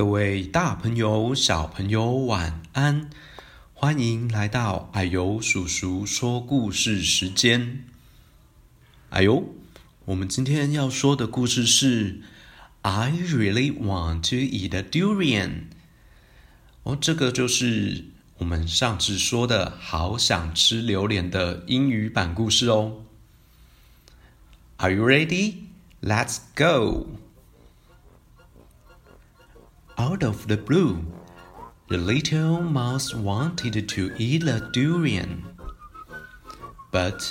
各位大朋友、小朋友，晚安！欢迎来到矮油叔叔说故事时间。矮油，我们今天要说的故事是 "I really want to eat a durian"。哦，这个就是我们上次说的好想吃榴莲的英语版故事哦。Are you ready? Let's go! Out of the blue, the little mouse wanted to eat a durian. But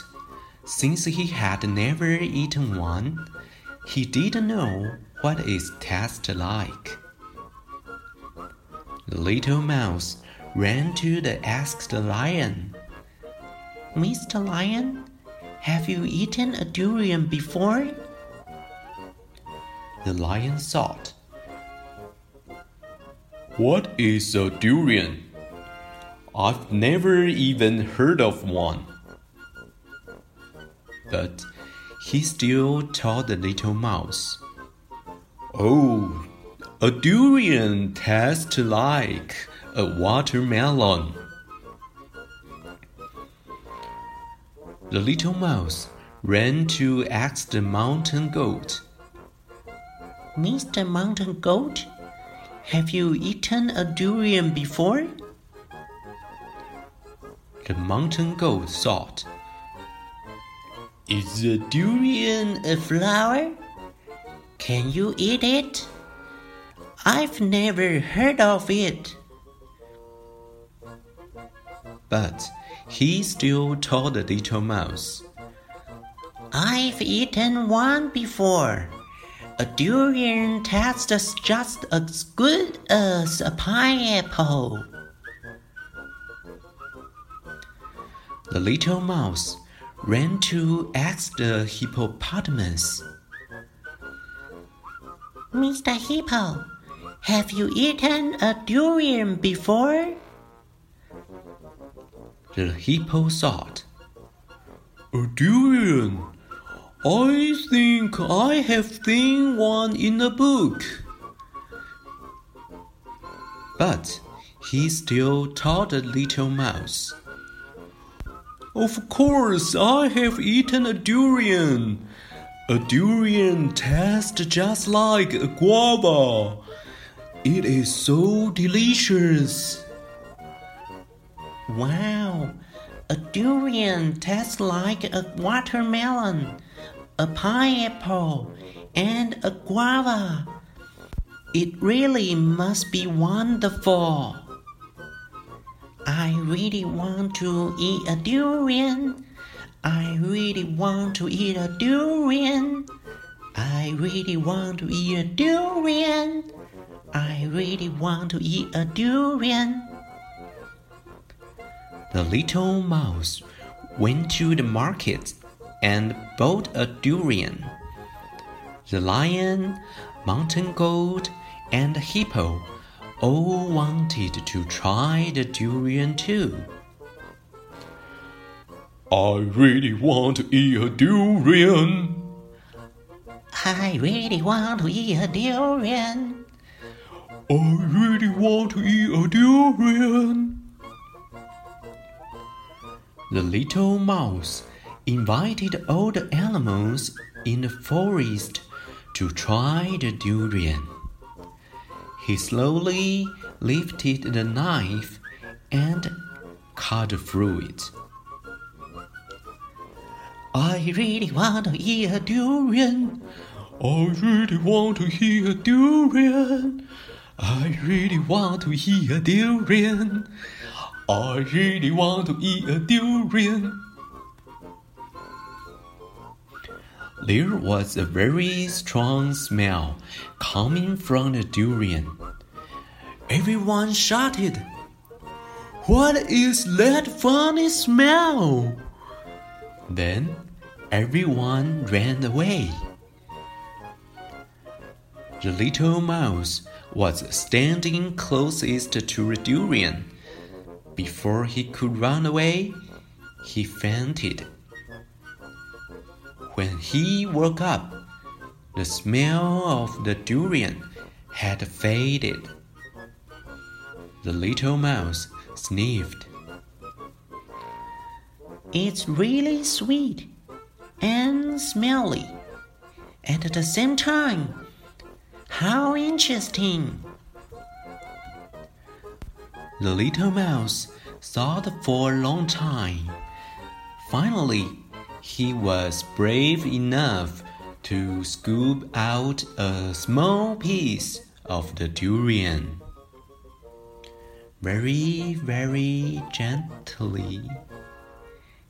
since he had never eaten one, he didn't know what it tasted like. The little mouse ran to the asked lion. Mr. Lion, have you eaten a durian before? The lion thought. What is a durian? I've never even heard of one. But he still told the little mouse, Oh, a durian tastes like a watermelon. The little mouse ran to ask the mountain goat. Mr. Mountain Goat, have you eaten a durian before? The mountain goat thought. Is a durian a flower? Can you eat it? I've never heard of it. But he still told the little mouse. I've eaten one before. A durian tastes just as good as a pineapple. The little mouse ran to ask the hippopotamus. Mr. Hippo, have you eaten a durian before? The hippo thought. A durian? I think I have seen one in a book. But he still the little mouse. Of course, I have eaten a durian. A durian tastes just like a guava. It is so delicious. Wow, a durian tastes like a watermelon, a pineapple, and a guava. It really must be wonderful. I really want to eat a durian. I really want to eat a durian. I really want to eat a durian. I really want to eat a durian. The little mouse went to the market and bought a durian. The lion, mountain goat, and hippo all wanted to try the durian too. I really want to eat a durian. I really want to eat a durian. I really want to eat a durian. The little mouse invited all the animals in the forest to try the durian. He slowly lifted the knife and cut through it. I really want to eat a durian. I really want to eat a durian. I really want to eat a durian. I really want to eat a durian. There was a very strong smell coming from the durian. Everyone shouted, What is that funny smell? Then everyone ran away. The little mouse was standing closest to the durian. Before he could run away, he fainted. When he woke up, the smell of the durian had faded. The little mouse sniffed. It's really sweet and smelly. And at the same time, how interesting! The little mouse thought for a long time. Finally, he was brave enough to scoop out a small piece of the durian. Very, very gently,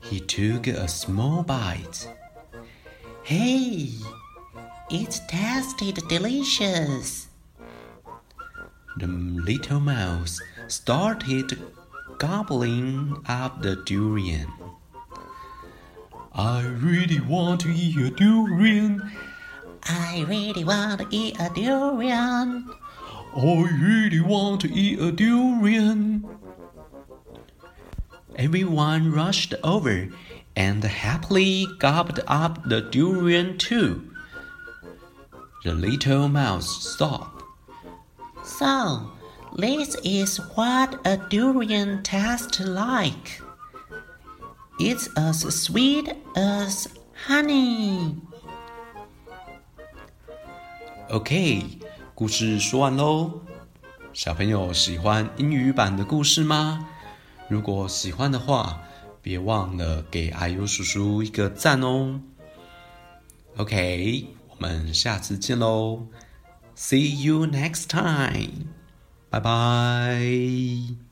he took a small bite. Hey, it tasted delicious. The little mouse started gobbling up the durian. I really want to eat a durian. I really want to eat a durian. I really want to eat a durian. Everyone rushed over and happily gobbled up the durian too. The little mouse thought. So, this is what a durian tastes like. It's as sweet as honey. OK，故事说完喽。小朋友喜欢英语版的故事吗？如果喜欢的话，别忘了给阿优叔叔一个赞哦。OK，我们下次见喽。See you next time. Bye bye.